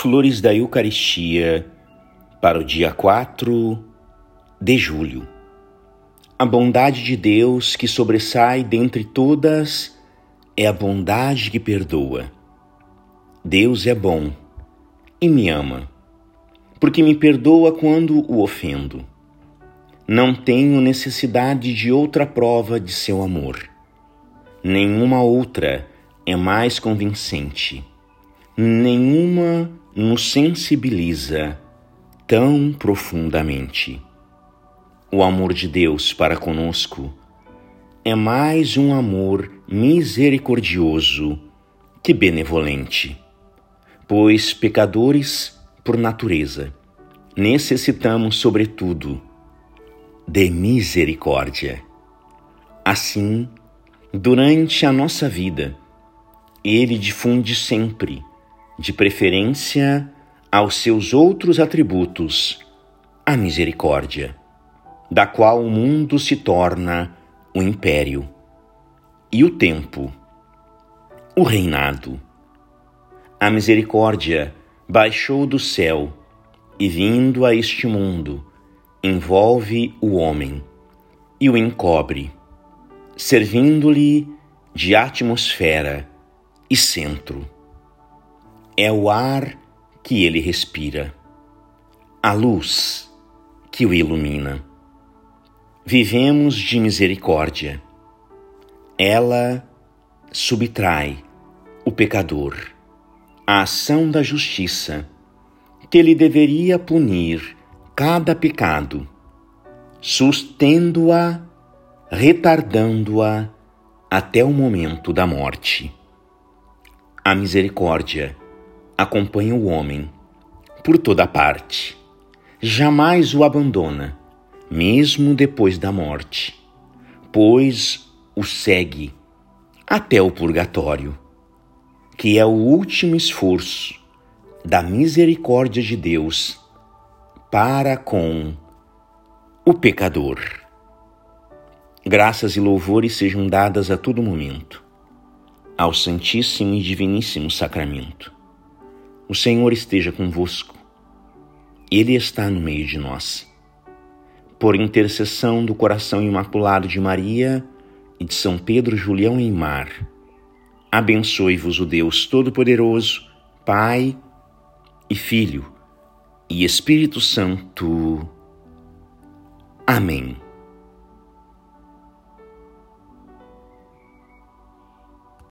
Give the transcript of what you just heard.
Flores da Eucaristia para o dia 4 de julho. A bondade de Deus que sobressai dentre todas é a bondade que perdoa. Deus é bom e me ama, porque me perdoa quando o ofendo. Não tenho necessidade de outra prova de seu amor. Nenhuma outra é mais convincente. Nenhuma nos sensibiliza tão profundamente. O amor de Deus para conosco é mais um amor misericordioso que benevolente, pois pecadores por natureza necessitamos, sobretudo, de misericórdia. Assim, durante a nossa vida, Ele difunde sempre, de preferência aos seus outros atributos, a misericórdia da qual o mundo se torna o império, e o tempo, o reinado. A misericórdia baixou do céu e, vindo a este mundo, envolve o homem e o encobre, servindo-lhe de atmosfera e centro. É o ar que ele respira, a luz que o ilumina vivemos de misericórdia. Ela subtrai o pecador à ação da justiça, que lhe deveria punir cada pecado, sustendo-a, retardando-a até o momento da morte. A misericórdia acompanha o homem por toda parte, jamais o abandona mesmo depois da morte, pois o segue até o purgatório, que é o último esforço da misericórdia de Deus para com o pecador. Graças e louvores sejam dadas a todo momento ao Santíssimo e Diviníssimo Sacramento. O Senhor esteja convosco, Ele está no meio de nós por intercessão do coração imaculado de Maria e de São Pedro Julião em Mar, abençoe-vos o Deus Todo-Poderoso, Pai e Filho e Espírito Santo. Amém.